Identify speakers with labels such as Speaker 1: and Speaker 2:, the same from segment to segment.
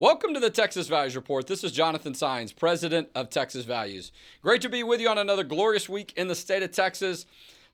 Speaker 1: Welcome to the Texas Values Report. This is Jonathan Saenz, president of Texas Values. Great to be with you on another glorious week in the state of Texas.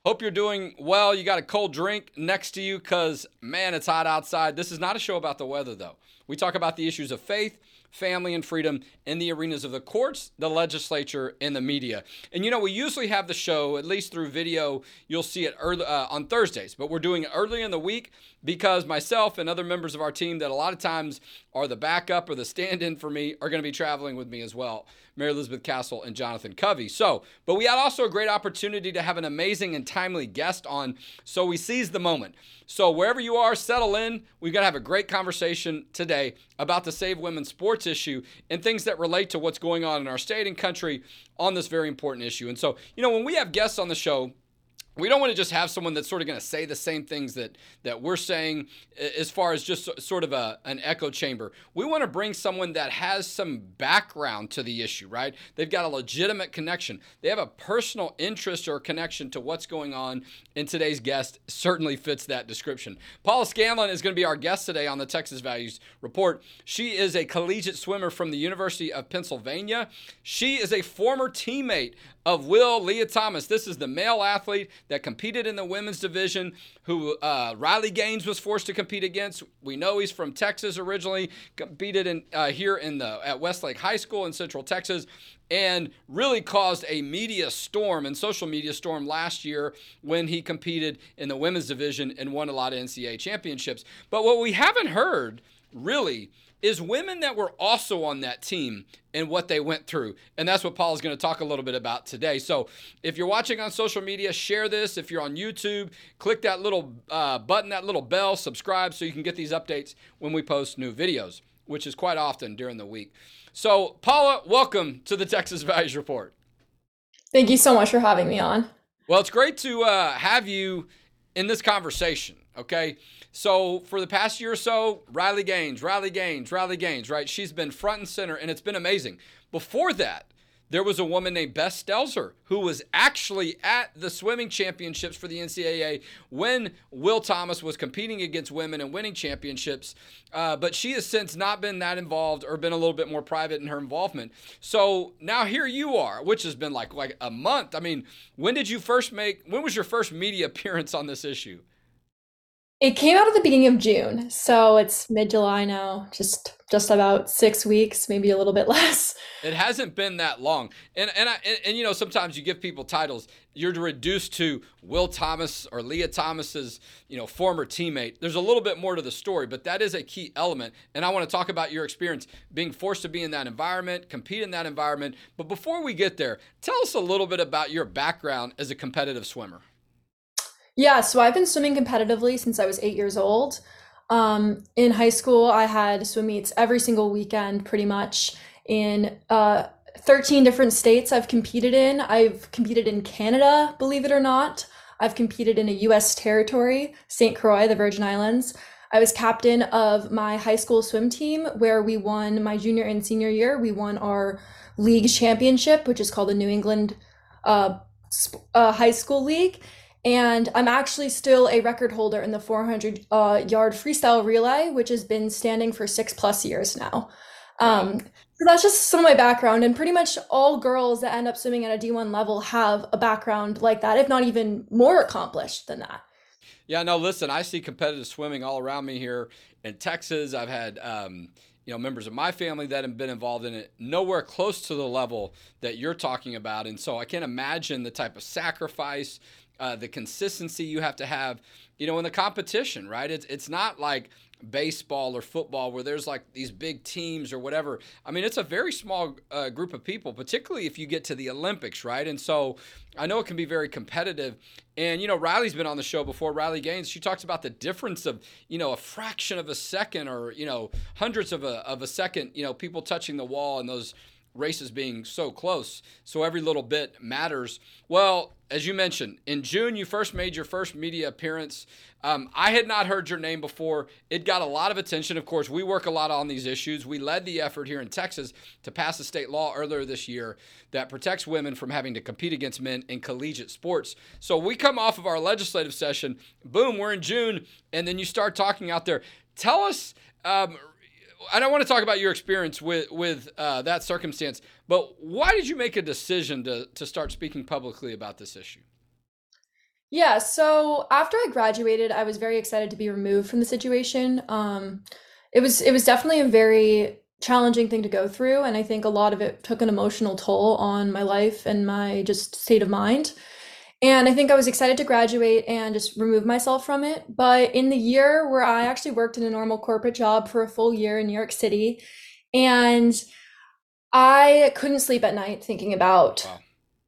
Speaker 1: Hope you're doing well. You got a cold drink next to you because, man, it's hot outside. This is not a show about the weather, though. We talk about the issues of faith, family, and freedom in the arenas of the courts, the legislature, and the media. And you know, we usually have the show, at least through video, you'll see it early, uh, on Thursdays, but we're doing it early in the week because myself and other members of our team that a lot of times are the backup or the stand in for me are going to be traveling with me as well. Mary Elizabeth Castle and Jonathan Covey. So, but we had also a great opportunity to have an amazing and timely guest on. So we seized the moment. So wherever you are, settle in. We've got to have a great conversation today about the Save Women's Sports issue and things that relate to what's going on in our state and country on this very important issue. And so, you know, when we have guests on the show, we don't want to just have someone that's sort of going to say the same things that that we're saying as far as just sort of a, an echo chamber. We want to bring someone that has some background to the issue right? They've got a legitimate connection. They have a personal interest or connection to what's going on and today's guest certainly fits that description. Paula Scanlan is going to be our guest today on the texas values report. She is a collegiate swimmer from the university of pennsylvania. She is a former teammate of Will Lia Thomas. This is the male athlete that competed in the women's division, who uh, Riley Gaines was forced to compete against. We know he's from Texas originally, competed in uh, here in the at Westlake High School in Central Texas, and really caused a media storm and social media storm last year when he competed in the women's division and won a lot of NCAA championships. But what we haven't heard really is women that were also on that team and what they went through. And that's what Paul is going to talk a little bit about today. So if you're watching on social media, share this. If you're on YouTube, click that little uh, button, that little bell, subscribe so you can get these updates when we post new videos, which is quite often during the week. So, Paula, welcome to the Texas Values Report.
Speaker 2: Thank you so much for having me on.
Speaker 1: Well, it's great to uh, have you in this conversation, okay? So for the past year or so, Riley Gaines, Riley Gaines, Riley Gaines, right? She's been front and center, and it's been amazing. Before that, there was a woman named Beth Stelzer who was actually at the swimming championships for the NCAA when Will Thomas was competing against women and winning championships. Uh, but she has since not been that involved or been a little bit more private in her involvement. So now here you are, which has been like like a month. I mean, when did you first make? When was your first media appearance on this issue?
Speaker 2: It came out at the beginning of June, so it's mid-July now. Just just about six weeks, maybe a little bit less.
Speaker 1: It hasn't been that long, and and I, and, and, you know sometimes you give people titles. You're reduced to Will Thomas or Lia Thomas's you know former teammate. There's a little bit more to the story, but that is a key element. And I want to talk about your experience being forced to be in that environment, compete in that environment. But before we get there, tell us a little bit about your background as a competitive swimmer.
Speaker 2: Yeah, so I've been swimming competitively since I was eight years old. Um, in high school, I had swim meets every single weekend, pretty much in uh, 13 different states I've competed in. I've competed in Canada, believe it or not. I've competed in a US territory, St. Croix, the Virgin Islands. I was captain of my high school swim team where we won my junior and senior year. We won our league championship, which is called the New England uh, uh, High School League and I'm actually still a record holder in the 400 uh, yard freestyle relay, which has been standing for six plus years now. Um, so that's just some of my background, and pretty much all girls that end up swimming at a D1 level have a background like that, if not even more accomplished than that.
Speaker 1: Yeah, no, listen, I see competitive swimming all around me here in Texas. I've had, um, you know, members of my family that have been involved in it, nowhere close to the level that you're talking about. And so I can't imagine the type of sacrifice, uh, the consistency you have to have, you know, in the competition, right? It's it's not like baseball or football where there's like these big teams or whatever. I mean, it's a very small uh, group of people, particularly if you get to the Olympics, right? And so I know it can be very competitive. And, you know, Riley's been on the show before, Riley Gaines. She talks about the difference of, you know, a fraction of a second or, you know, hundreds of a, of a second, you know, people touching the wall and those races being so close. So every little bit matters. Well, as you mentioned, in June, you first made your first media appearance. Um, I had not heard your name before. It got a lot of attention. Of course, we work a lot on these issues. We led the effort here in Texas to pass a state law earlier this year that protects women from having to compete against men in collegiate sports. So we come off of our legislative session. Boom, we're in June. And then you start talking out there. Tell us. Um, I don't want to talk about your experience with with uh, that circumstance, but why did you make a decision to to start speaking publicly about this issue?
Speaker 2: Yeah, so after I graduated, I was very excited to be removed from the situation. Um, it was it was definitely a very challenging thing to go through, and I think a lot of it took an emotional toll on my life and my just state of mind. And I think I was excited to graduate and just remove myself from it. But in the year where I actually worked in a normal corporate job for a full year in New York City, and I couldn't sleep at night thinking about wow.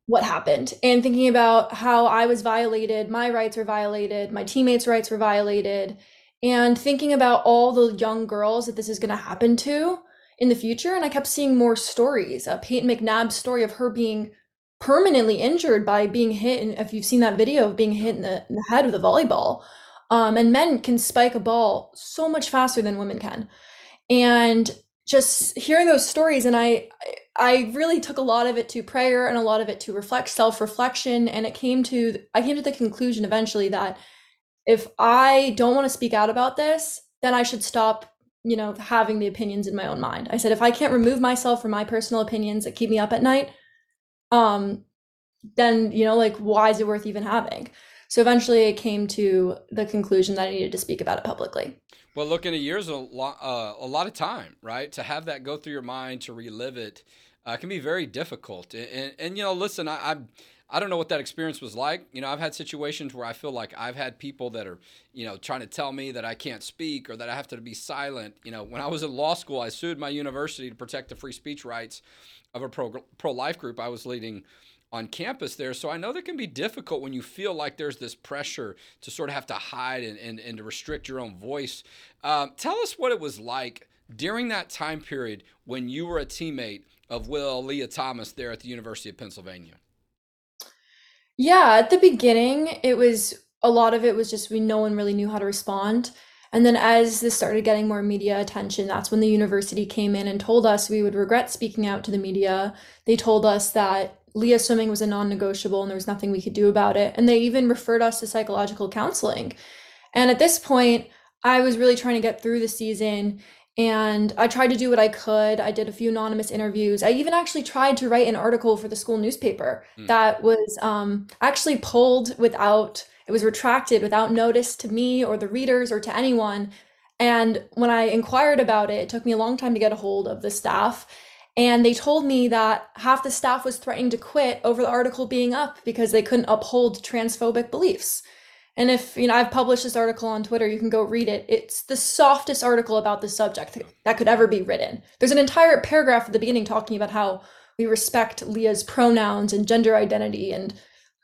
Speaker 2: what happened and thinking about how I was violated, my rights were violated, my teammates' rights were violated, and thinking about all the young girls that this is going to happen to in the future. And I kept seeing more stories. Uh, Peyton McNabb's story of her being permanently injured by being hit. And if you've seen that video of being hit in the, in the head with a volleyball, um, and men can spike a ball so much faster than women can. And just hearing those stories, and I, I really took a lot of it to prayer and a lot of it to reflect, self-reflection, and it came to, I came to the conclusion eventually that if I don't want to speak out about this, then I should stop you know having the opinions in my own mind i said if i can't remove myself from my personal opinions that keep me up at night um then you know like why is it worth even having? So eventually i came to the conclusion that i needed to speak about it publicly.
Speaker 1: Well look in a year's a lot uh, a lot of time right? To have that go through your mind to relive it uh, can be very difficult. And, and, and you know listen I, i'm I don't know what that experience was like. You know, I've had situations where I feel like I've had people that are, you know, trying to tell me that I can't speak or that I have to be silent. You know, when I was in law school, I sued my university to protect the free speech rights of a pro pro life group I was leading on campus there. So I know that can be difficult when you feel like there's this pressure to sort of have to hide and, and, and to restrict your own voice. Um, tell us what it was like during that time period when you were a teammate of Will Lia Thomas there at the University of Pennsylvania.
Speaker 2: Yeah, at the beginning, it was a lot of it was just we no one really knew how to respond. And then as this started getting more media attention, that's when the university came in and told us we would regret speaking out to the media. They told us that Lia swimming was a non-negotiable and there was nothing we could do about it. And they even referred us to psychological counseling. And at this point, I was really trying to get through the season and I tried to do what I could. I did a few anonymous interviews. I even actually tried to write an article for the school newspaper mm. that was um, actually pulled without, it was retracted without notice to me or the readers or to anyone. And when I inquired about it, it took me a long time to get a hold of the staff. And they told me that half the staff was threatening to quit over the article being up because they couldn't uphold transphobic beliefs. And if, you know, I've published this article on Twitter, you can go read it. It's the softest article about this subject that could ever be written. There's an entire paragraph at the beginning talking about how we respect Lia's pronouns and gender identity and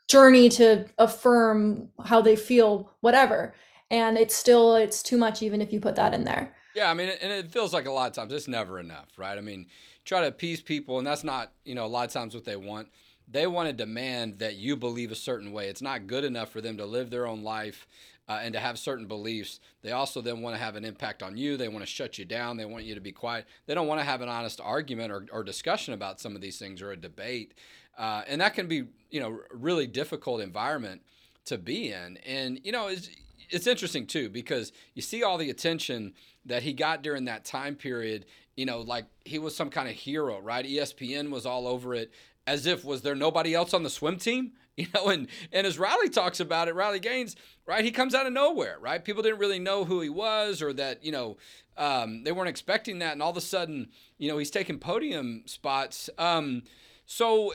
Speaker 2: journey to affirm how they feel, whatever. And it's still, it's too much even if you put that in there.
Speaker 1: Yeah, I mean, and it feels like a lot of times it's never enough, right? I mean, try to appease people, and that's not, you know, a lot of times what they want they want to demand that you believe a certain way. It's not good enough for them to live their own life uh, and to have certain beliefs. They also then want to have an impact on you. They want to shut you down. They want you to be quiet. They don't want to have an honest argument or, or discussion about some of these things or a debate. Uh, and that can be, you know, really difficult environment to be in. And, you know, it's, it's interesting too because you see all the attention that he got during that time period you know like he was some kind of hero right? Espn was all over it as if was there nobody else on the swim team? You know and and as riley talks about it riley gaines right he comes out of nowhere right? People didn't really know who he was or that you know um, they weren't expecting that and all of a sudden you know he's taking podium spots. Um, so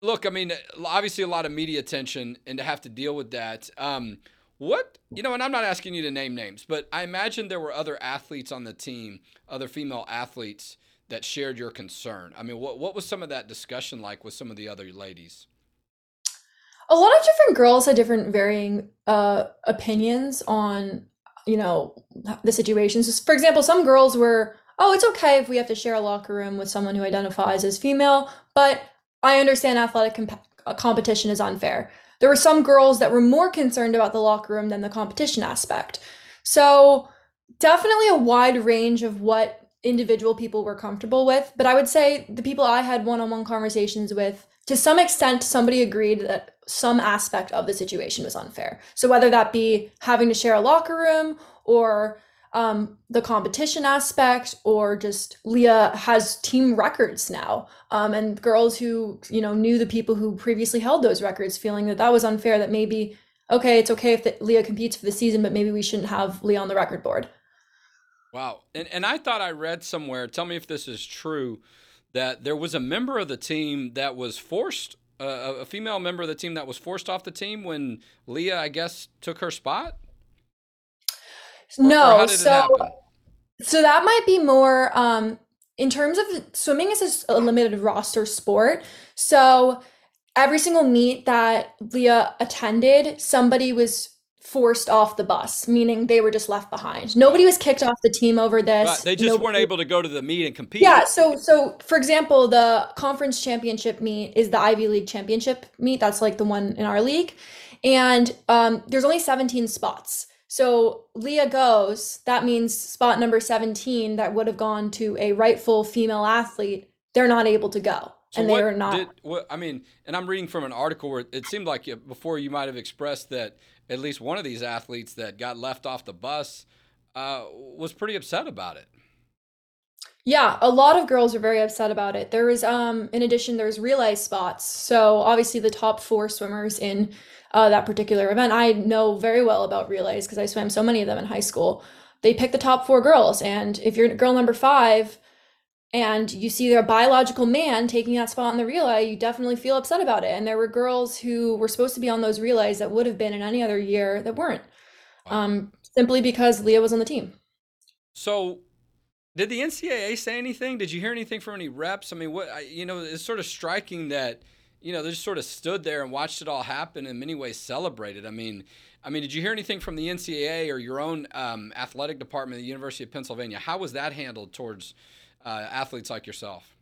Speaker 1: look i mean obviously a lot of media attention and to have to deal with that. Um, what you know and i'm not asking you to name names but i imagine there were other athletes on the team other female athletes that shared your concern? I mean, what what was some of that discussion like with some of the other ladies?
Speaker 2: A lot of different girls had different varying uh, opinions on, you know, the situations. For example, some girls were, "Oh, it's okay if we have to share a locker room with someone who identifies as female, but I understand athletic comp- competition is unfair." There were some girls that were more concerned about the locker room than the competition aspect. So, definitely a wide range of what individual people were comfortable with. But I would say the people I had one on one conversations with, to some extent, somebody agreed that some aspect of the situation was unfair. So whether that be having to share a locker room or um, the competition aspect or just Lia has team records now. Um, and girls who, you know, knew the people who previously held those records feeling that that was unfair, that maybe, okay, it's okay if the, Lia competes for the season, but maybe we shouldn't have Lia on the record board.
Speaker 1: Wow. And, and I thought I read somewhere, tell me if this is true, that there was a member of the team that was forced, uh, a female member of the team that was forced off the team when Lia, I guess, took her spot?
Speaker 2: Or, no. Or so, so that might be more um, in terms of swimming is a limited roster sport. So every single meet that Lia attended, somebody was forced off the bus, meaning they were just left behind. Nobody was kicked off the team over this. Right.
Speaker 1: They just Nobody... weren't able to go to the meet and compete.
Speaker 2: Yeah, so so for example, the conference championship meet is the Ivy League championship meet. That's like the one in our league. And um, there's only 17 spots. So Lia goes, that means spot number 17 that would have gone to a rightful female athlete, they're not able to go. So and they're not. Did,
Speaker 1: what, I mean, and I'm reading from an article where it seemed like before you might have expressed that at least one of these athletes that got left off the bus uh, was pretty upset about it.
Speaker 2: Yeah, a lot of girls are very upset about it. There was, um, in addition, there's relay spots. So obviously, the top four swimmers in uh, that particular event, I know very well about relays because I swam so many of them in high school. They pick the top four girls, and if you're girl number five, and you see their biological man taking that spot in the relay, you definitely feel upset about it. And there were girls who were supposed to be on those relays that would have been in any other year that weren't, um, simply because Lia was on the team.
Speaker 1: So, did the NCAA say anything? Did you hear anything from any reps? I mean, what you know, it's sort of striking that you know they just sort of stood there and watched it all happen. In many ways, celebrated. I mean, I mean, did you hear anything from the NCAA or your own um, athletic department at the University of Pennsylvania? How was that handled towards? uh, athletes like yourself?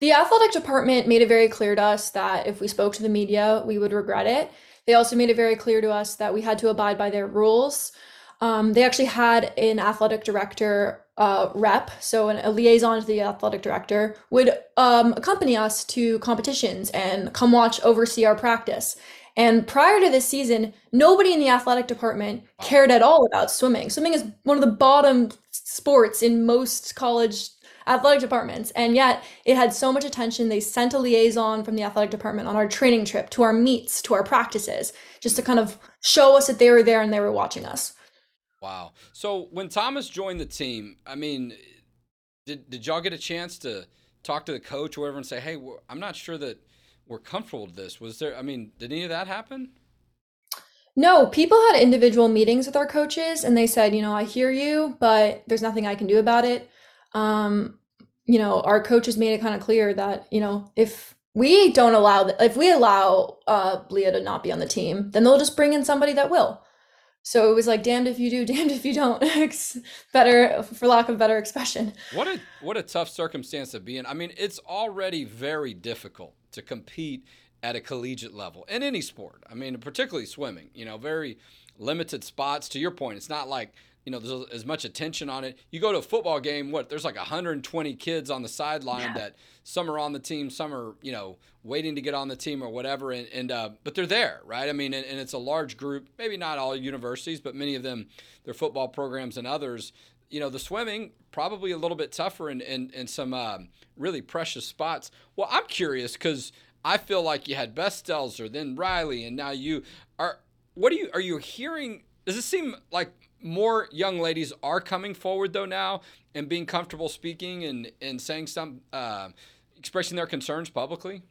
Speaker 2: The athletic department made it very clear to us that if we spoke to the media, we would regret it. They also made it very clear to us that we had to abide by their rules. Um, they actually had an athletic director uh, rep, so an, a liaison to the athletic director, would um, accompany us to competitions and come watch, oversee our practice. And prior to this season, nobody in the athletic department cared at all about swimming. Swimming is one of the bottom sports in most college athletic departments. And yet it had so much attention. They sent a liaison from the athletic department on our training trip to our meets, to our practices, just to kind of show us that they were there and they were watching us.
Speaker 1: Wow. So when Thomas joined the team, I mean, did, did y'all get a chance to talk to the coach or whatever and say, hey, I'm not sure that we're comfortable with this? Was there, I mean, did any of that happen?
Speaker 2: No, people had individual meetings with our coaches and they said, you know, I hear you, but there's nothing I can do about it. Um, you know, our coaches made it kind of clear that, you know, if we don't allow if we allow uh, Lia to not be on the team, then they'll just bring in somebody that will. So it was like damned if you do, damned if you don't. better, for lack of better expression.
Speaker 1: What a what a tough circumstance to be in. I mean, it's already very difficult to compete at a collegiate level in any sport. I mean, particularly swimming, you know, very limited spots. To your point, it's not like, you know, there's as much attention on it. You go to a football game, what, there's like 120 kids on the sideline yeah. that some are on the team, some are, you know, waiting to get on the team or whatever. And, and uh, but they're there, right? I mean, and, and it's a large group, maybe not all universities, but many of them, their football programs and others you know, the swimming probably a little bit tougher in, in, in some um, really precious spots. Well, I'm curious because I feel like you had Beth Stelzer, then Riley, and now you are. What are you are you hearing? Does it seem like more young ladies are coming forward though now and being comfortable speaking and and saying some, uh, expressing their concerns publicly?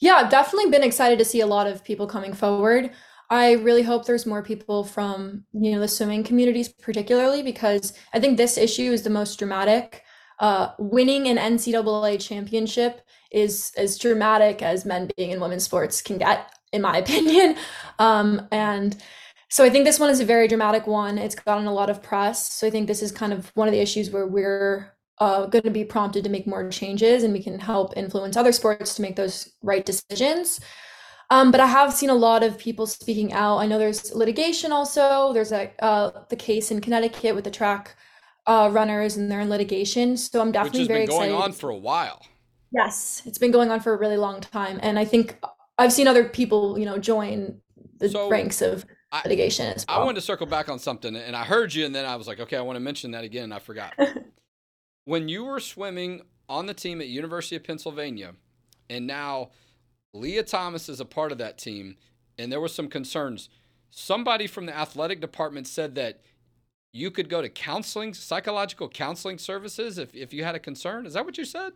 Speaker 2: Yeah, I've definitely been excited to see a lot of people coming forward. I really hope there's more people from you know the swimming communities, particularly because I think this issue is the most dramatic. Uh, winning an NCAA championship is as dramatic as men being in women's sports can get, in my opinion. Um, and so I think this one is a very dramatic one. It's gotten a lot of press. So I think this is kind of one of the issues where we're uh, going to be prompted to make more changes and we can help influence other sports to make those right decisions. Um, but I have seen a lot of people speaking out. I know there's litigation also. There's a uh, the case in Connecticut with the track uh, runners and they're in litigation. So I'm definitely very excited. Which has been
Speaker 1: going on for a while.
Speaker 2: Yes, it's been going on for a really long time, and I think I've seen other people, you know, join the so, ranks of litigation as well.
Speaker 1: I wanted to circle back on something, and I heard you, and then I was like, okay, I want to mention that again. I forgot. when you were swimming on the team at University of Pennsylvania, and now Lia Thomas is a part of that team, and there were some concerns. Somebody from the athletic department said that you could go to counseling, psychological counseling services if, if you had a concern. Is that what you said?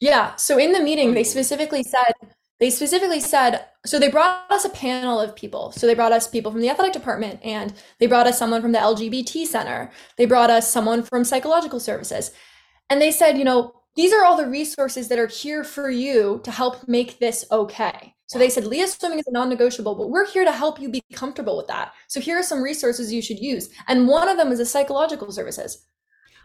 Speaker 2: Yeah. So in the meeting, they specifically said they specifically said so they brought us a panel of people. So they brought us people from the athletic department and they brought us someone from the lgbt center. They brought us someone from psychological services. And they said you know these are all the resources that are here for you to help make this okay. So they said lia swimming is a non-negotiable but we're here to help you be comfortable with that. So here are some resources you should use. And one of them is the psychological services.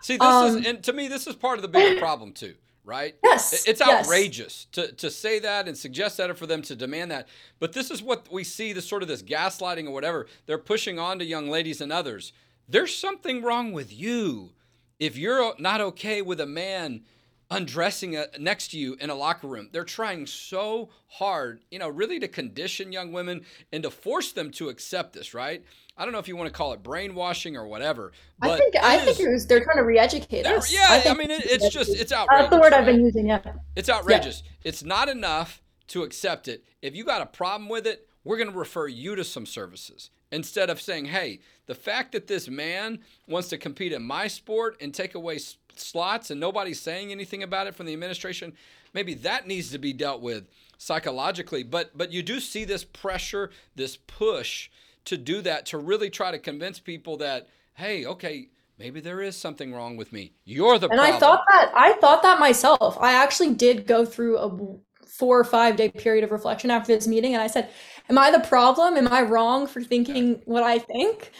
Speaker 1: See this um, is and to me this is part of the bigger problem too right?
Speaker 2: Yes.
Speaker 1: It's outrageous yes. to, to say that and suggest that or for them to demand that. But this is what we see the sort of this gaslighting or whatever they're pushing on to young ladies and others. There's something wrong with you if you're not okay with a man undressing a, next to you in a locker room. They're trying so hard, you know, really to condition young women and to force them to accept this, right? I don't know if you want to call it brainwashing or whatever.
Speaker 2: I think I is, think was, they're trying to re-educate us.
Speaker 1: Yeah, I, I mean it, it's just it's outrageous.
Speaker 2: That's the word I've been using. Yeah,
Speaker 1: it's outrageous. Yeah. It's not enough to accept it. If you got a problem with it, we're going to refer you to some services instead of saying, "Hey, the fact that this man wants to compete in my sport and take away slots and nobody's saying anything about it from the administration, maybe that needs to be dealt with psychologically." But but you do see this pressure, this push to do that to really try to convince people that hey, okay, maybe there is something wrong with me. You're the
Speaker 2: and
Speaker 1: problem.
Speaker 2: I thought that I thought that myself. I actually did go through a four or five day period of reflection after this meeting, and I said, "Am I the problem? Am I wrong for thinking what I think?"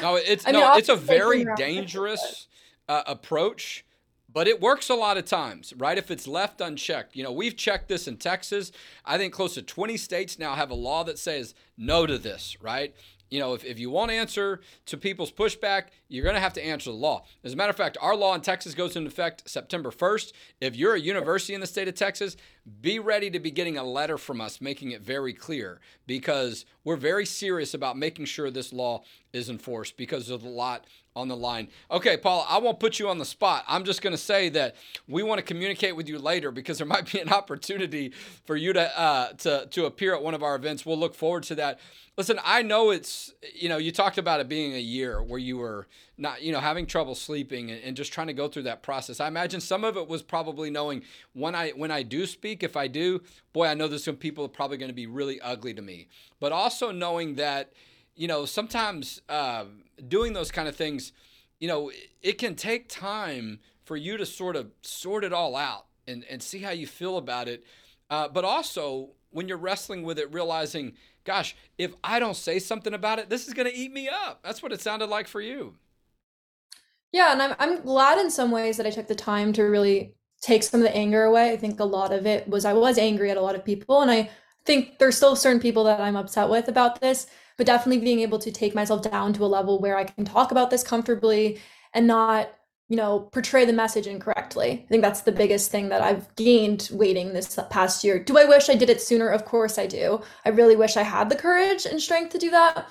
Speaker 1: No, it's I mean, no, it's a very dangerous uh, approach but it works a lot of times, right? If it's left unchecked. You know, we've checked this in Texas. I think close to 20 states now have a law that says no to this, right? You know, if, if you want to answer to people's pushback, you're going to have to answer the law. As a matter of fact, our law in Texas goes into effect September 1st. If you're a university in the state of Texas, be ready to be getting a letter from us making it very clear because we're very serious about making sure this law is enforced because there's a lot on the line. Okay, Paul, I won't put you on the spot. I'm just going to say that we want to communicate with you later because there might be an opportunity for you to uh, to to appear at one of our events. We'll look forward to that. Listen, I know it's you know you talked about it being a year where you were not you know having trouble sleeping and, and just trying to go through that process. I imagine some of it was probably knowing when I when I do speak, if I do, boy, I know there's some people are probably going to be really ugly to me. But also knowing that you know sometimes. Uh, doing those kind of things, you know, it can take time for you to sort of sort it all out and, and see how you feel about it. Uh, but also, when you're wrestling with it, realizing, gosh, if I don't say something about it, this is going to eat me up. That's what it sounded like for you.
Speaker 2: Yeah, and I'm I'm glad in some ways that I took the time to really take some of the anger away. I think a lot of it was I was angry at a lot of people, and I think there's still certain people that I'm upset with about this but definitely being able to take myself down to a level where I can talk about this comfortably and not, you know, portray the message incorrectly. I think that's the biggest thing that I've gained waiting this past year. Do I wish I did it sooner? Of course I do. I really wish I had the courage and strength to do that.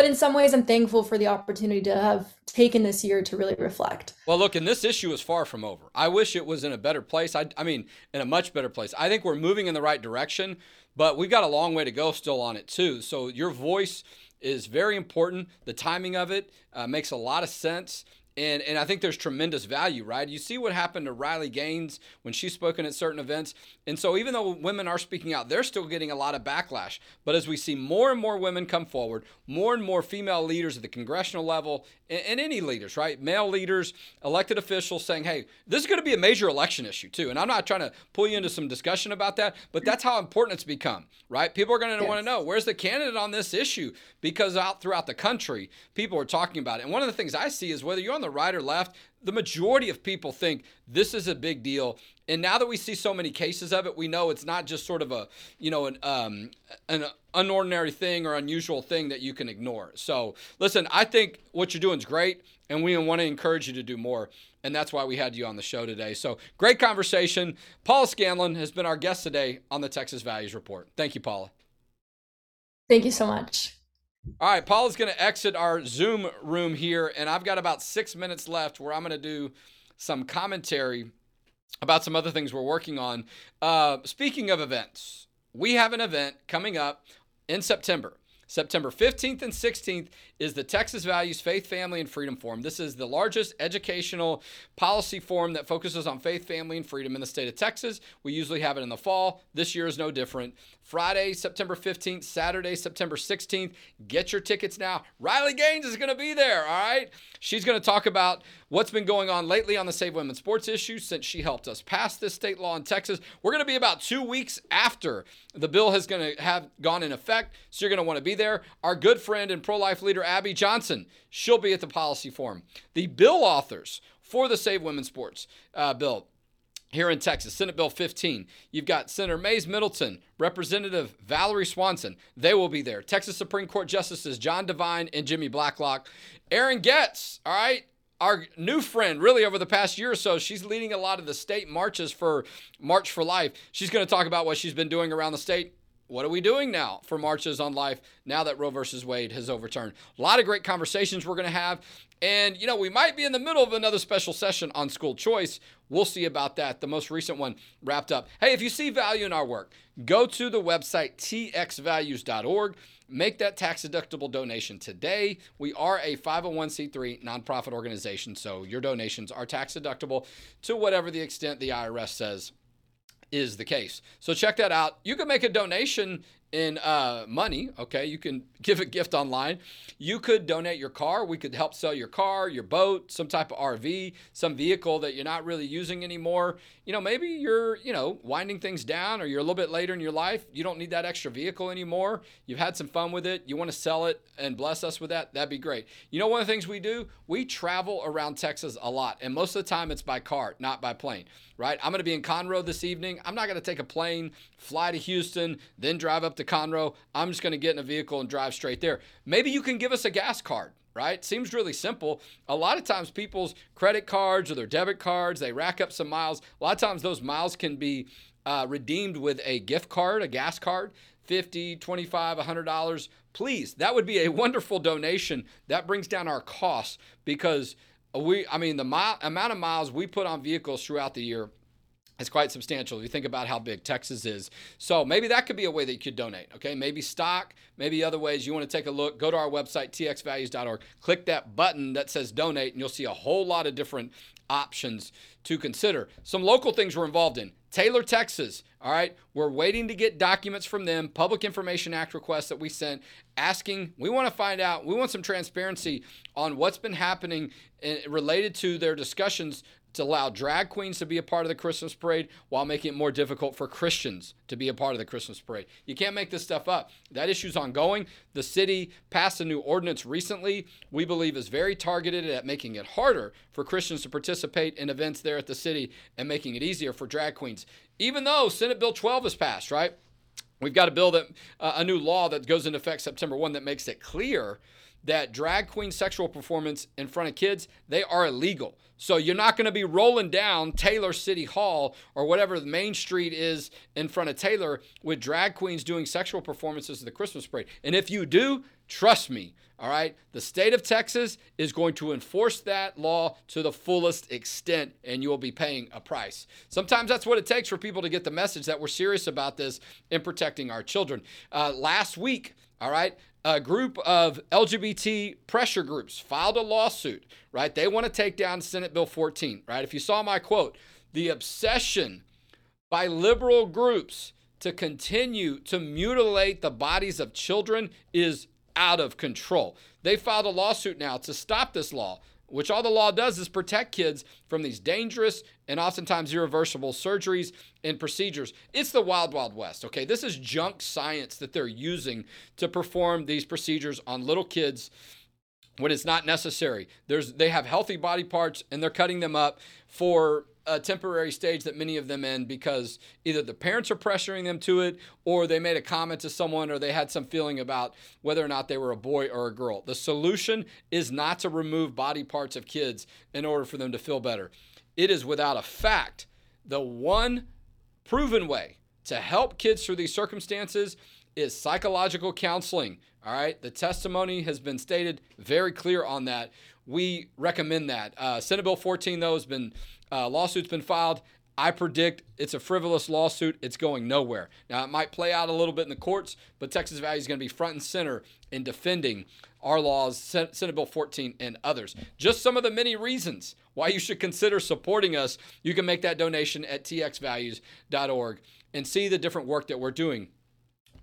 Speaker 2: But in some ways, I'm thankful for the opportunity to have taken this year to really reflect.
Speaker 1: Well, look, and this issue is far from over. I wish it was in a better place. I, I mean, in a much better place. I think we're moving in the right direction, but we've got a long way to go still on it, too. So your voice is very important. The timing of it uh, makes a lot of sense. And, and I think there's tremendous value, right? You see what happened to Riley Gaines when she's spoken at certain events. And so, even though women are speaking out, they're still getting a lot of backlash. But as we see more and more women come forward, more and more female leaders at the congressional level, and, and any leaders, right? Male leaders, elected officials saying, hey, this is going to be a major election issue, too. And I'm not trying to pull you into some discussion about that, but that's how important it's become, right? People are going to yes. want to know where's the candidate on this issue? Because out throughout the country, people are talking about it. And one of the things I see is whether you're on the right or left, the majority of people think this is a big deal. And now that we see so many cases of it, we know it's not just sort of a, you know, an, um, an unordinary thing or unusual thing that you can ignore. So, listen, I think what you're doing is great, and we want to encourage you to do more. And that's why we had you on the show today. So, great conversation. Paula Scanlan has been our guest today on the Texas Values Report. Thank you, Paula.
Speaker 2: Thank you so much.
Speaker 1: All right, Paul is going to exit our Zoom room here, and I've got about six minutes left where I'm going to do some commentary about some other things we're working on. Uh, speaking of events, we have an event coming up in September. September 15th and 16th is the Texas Values Faith, Family, and Freedom Forum. This is the largest educational policy forum that focuses on faith, family, and freedom in the state of Texas. We usually have it in the fall. This year is no different. Friday, September 15th, Saturday, September 16th. Get your tickets now. Riley Gaines is going to be there, all right? She's going to talk about what's been going on lately on the Save Women Sports issue since she helped us pass this state law in Texas. We're going to be about two weeks after the bill has going to have gone in effect, so you're going to want to be. Our good friend and pro life leader, Abby Johnson, she'll be at the policy forum. The bill authors for the Save Women Sports uh, bill here in Texas, Senate Bill 15. You've got Senator Mayes Middleton, Representative Valerie Swanson. They will be there. Texas Supreme Court Justices John Devine and Jimmy Blacklock. Aaron Getz, all right, our new friend, really over the past year or so, she's leading a lot of the state marches for March for Life. She's going to talk about what she's been doing around the state what are we doing now for marches on life now that Roe versus Wade has overturned? A lot of great conversations we're going to have. And, you know, we might be in the middle of another special session on school choice. We'll see about that. The most recent one wrapped up. Hey, if you see value in our work, go to the website txvalues.org. Make that tax deductible donation today. We are a 501c3 nonprofit organization, so your donations are tax deductible to whatever the extent the IRS says is the case. So check that out. You can make a donation in uh, money. Okay, you can give a gift online. You could donate your car. We could help sell your car, your boat, some type of RV, some vehicle that you're not really using anymore. You know, maybe you're, you know, winding things down or you're a little bit later in your life. You don't need that extra vehicle anymore. You've had some fun with it. You want to sell it and bless us with that. That'd be great. You know, one of the things we do, we travel around Texas a lot. And most of the time it's by car, not by plane, right? I'm going to be in Conroe this evening. I'm not going to take a plane, fly to Houston, then drive up to Conroe. I'm just going to get in a vehicle and drive straight there. Maybe you can give us a gas card right? Seems really simple. A lot of times, people's credit cards or their debit cards, they rack up some miles. A lot of times, those miles can be uh, redeemed with a gift card, a gas card, 50, 25, 100 dollars. Please, that would be a wonderful donation. That brings down our costs because we, I mean, the mile, amount of miles we put on vehicles throughout the year it's quite substantial if you think about how big Texas is. So maybe that could be a way that you could donate. Okay, maybe stock, maybe other ways. You want to take a look, go to our website, txvalues.org, click that button that says donate, and you'll see a whole lot of different options to consider. Some local things we're involved in. Taylor, Texas. All right, we're waiting to get documents from them, Public Information Act requests that we sent, asking, we want to find out, we want some transparency on what's been happening in, eh, related to their discussions to allow drag queens to be a part of the Christmas parade while making it more difficult for Christians to be a part of the Christmas parade. You can't make this stuff up. That issue's ongoing. The city passed a new ordinance recently, we believe is very targeted at making it harder for Christians to participate in events there at the city and making it easier for drag queens. Even though Senate Bill 12 is passed, right? We've got a bill that uh, a new law that goes into effect September 1 that makes it clear that drag queen sexual performance in front of kids, they are illegal. So you're not going to be rolling down Taylor City Hall or whatever the main street is in front of Taylor with drag queens doing sexual performances at the Christmas parade. And if you do, trust me, all right, the state of Texas is going to enforce that law to the fullest extent and you will be paying a price. Sometimes that's what it takes for people to get the message that we're serious about this in protecting our children. Uh, last week, all right, a group of LGBT pressure groups filed a lawsuit, right? They want to take down Senate Bill 14, right? If you saw my quote, the obsession by liberal groups to continue to mutilate the bodies of children is out of control. They filed a lawsuit now to stop this law which all the law does is protect kids from these dangerous and oftentimes irreversible surgeries and procedures. It's the wild, wild west, okay? This is junk science that they're using to perform these procedures on little kids when it's not necessary. There's they have healthy body parts and they're cutting them up for a temporary stage that many of them in because either the parents are pressuring them to it or they made a comment to someone or they had some feeling about whether or not they were a boy or a girl. The solution is not to remove body parts of kids in order for them to feel better. It is without a fact the one proven way to help kids through these circumstances is psychological counseling. All right. The testimony has been stated very clear on that. We recommend that. Uh, Senate Bill 14, though, has been, uh, lawsuit's been filed. I predict it's a frivolous lawsuit. It's going nowhere. Now, it might play out a little bit in the courts, but Texas Value is going to be front and center in defending our laws, Senate Bill 14, and others. Just some of the many reasons why you should consider supporting us. You can make that donation at txvalues.org and see the different work that we're doing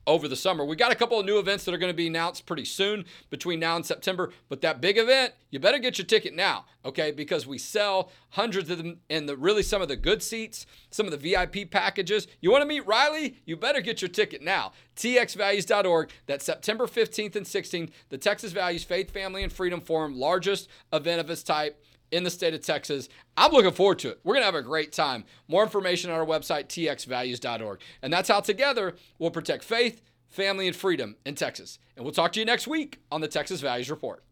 Speaker 1: over the summer. We got a couple of new events that are going to be announced pretty soon between now and September, but that big event, you better get your ticket now, okay? Because we sell hundreds of them and the really some of the good seats, some of the VIP packages. You want to meet Riley? You better get your ticket now. txvalues.org. That's September 15th and 16th, the Texas Values Faith, Family and Freedom Forum, largest event of its type in the state of Texas. I'm looking forward to it. We're going to have a great time. More information on our website, txvalues.org. And that's how together we'll protect faith, family, and freedom in Texas. And we'll talk to you next week on the Texas Values Report.